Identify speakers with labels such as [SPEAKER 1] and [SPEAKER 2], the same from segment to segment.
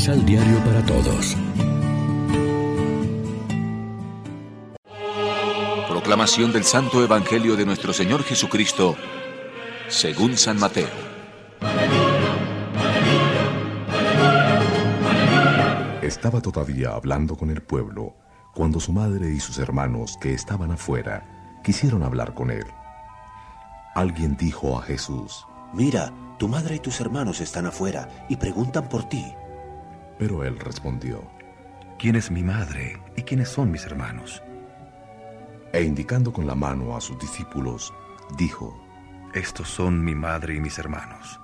[SPEAKER 1] Misal Diario para Todos.
[SPEAKER 2] Proclamación del Santo Evangelio de nuestro Señor Jesucristo, según San Mateo.
[SPEAKER 3] Estaba todavía hablando con el pueblo cuando su madre y sus hermanos que estaban afuera quisieron hablar con él. Alguien dijo a Jesús,
[SPEAKER 4] Mira, tu madre y tus hermanos están afuera y preguntan por ti.
[SPEAKER 3] Pero él respondió,
[SPEAKER 5] ¿quién es mi madre y quiénes son mis hermanos?
[SPEAKER 3] E indicando con la mano a sus discípulos, dijo,
[SPEAKER 5] Estos son mi madre y mis hermanos.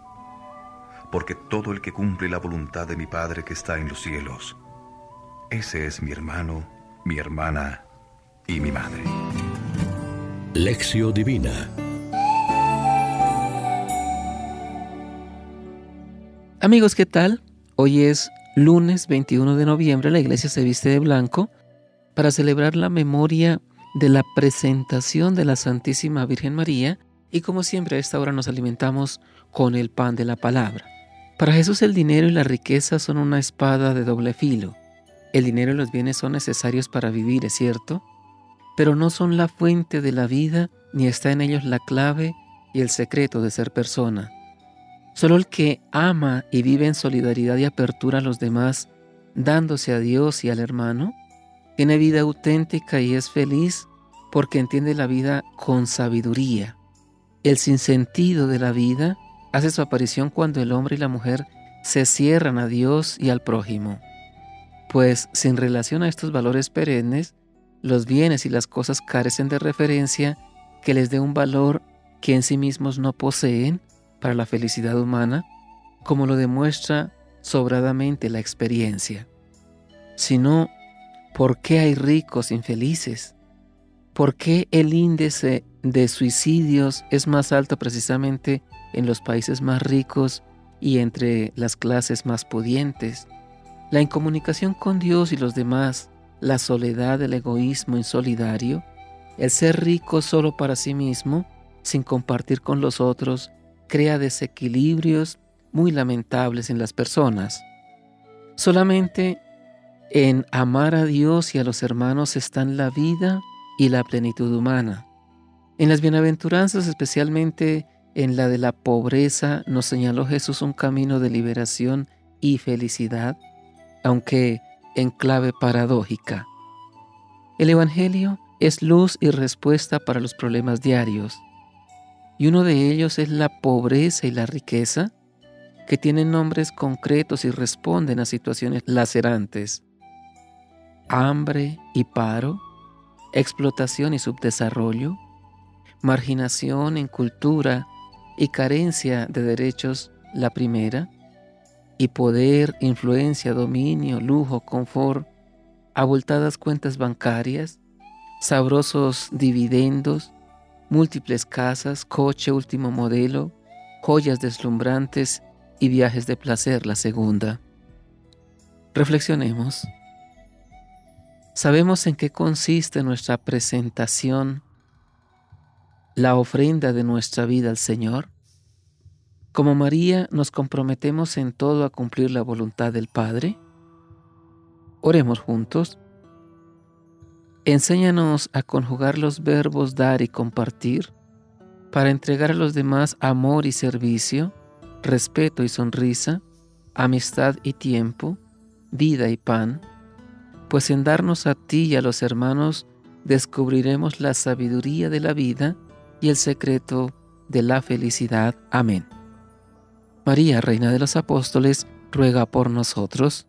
[SPEAKER 5] Porque todo el que cumple la voluntad de mi Padre que está en los cielos, ese es mi hermano, mi hermana y mi madre.
[SPEAKER 1] Lección Divina
[SPEAKER 6] Amigos, ¿qué tal? Hoy es lunes 21 de noviembre, la iglesia se viste de blanco para celebrar la memoria de la presentación de la Santísima Virgen María y como siempre a esta hora nos alimentamos con el pan de la palabra. Para Jesús el dinero y la riqueza son una espada de doble filo. El dinero y los bienes son necesarios para vivir, es cierto, pero no son la fuente de la vida ni está en ellos la clave y el secreto de ser persona. Solo el que ama y vive en solidaridad y apertura a los demás, dándose a Dios y al hermano, tiene vida auténtica y es feliz porque entiende la vida con sabiduría. El sinsentido de la vida hace su aparición cuando el hombre y la mujer se cierran a Dios y al prójimo. Pues sin relación a estos valores perennes, los bienes y las cosas carecen de referencia que les dé un valor que en sí mismos no poseen para la felicidad humana, como lo demuestra sobradamente la experiencia, sino por qué hay ricos infelices, por qué el índice de suicidios es más alto precisamente en los países más ricos y entre las clases más pudientes, la incomunicación con Dios y los demás, la soledad, el egoísmo insolidario, el ser rico solo para sí mismo, sin compartir con los otros crea desequilibrios muy lamentables en las personas. Solamente en amar a Dios y a los hermanos están la vida y la plenitud humana. En las bienaventuranzas, especialmente en la de la pobreza, nos señaló Jesús un camino de liberación y felicidad, aunque en clave paradójica. El Evangelio es luz y respuesta para los problemas diarios y uno de ellos es la pobreza y la riqueza, que tienen nombres concretos y responden a situaciones lacerantes. Hambre y paro, explotación y subdesarrollo, marginación en cultura y carencia de derechos la primera, y poder, influencia, dominio, lujo, confort, abultadas cuentas bancarias, sabrosos dividendos, múltiples casas, coche último modelo, joyas deslumbrantes y viajes de placer la segunda. Reflexionemos. ¿Sabemos en qué consiste nuestra presentación, la ofrenda de nuestra vida al Señor? Como María, ¿nos comprometemos en todo a cumplir la voluntad del Padre? Oremos juntos. Enséñanos a conjugar los verbos dar y compartir para entregar a los demás amor y servicio, respeto y sonrisa, amistad y tiempo, vida y pan, pues en darnos a ti y a los hermanos descubriremos la sabiduría de la vida y el secreto de la felicidad. Amén. María, Reina de los Apóstoles, ruega por nosotros.